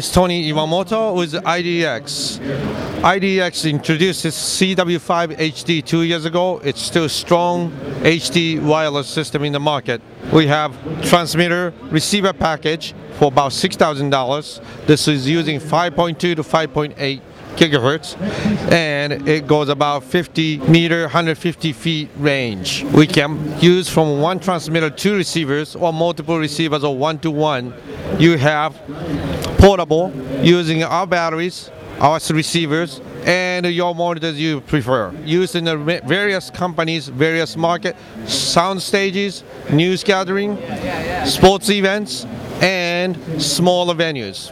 is Tony Iwamoto with IDX. IDX introduced its CW5 HD two years ago. It's still strong HD wireless system in the market. We have transmitter receiver package for about $6,000. This is using 5.2 to 5.8 gigahertz and it goes about 50 meter 150 feet range. We can use from one transmitter two receivers or multiple receivers or one to one you have portable using our batteries our receivers and your monitors you prefer. Used in the various companies various market sound stages news gathering sports events and smaller venues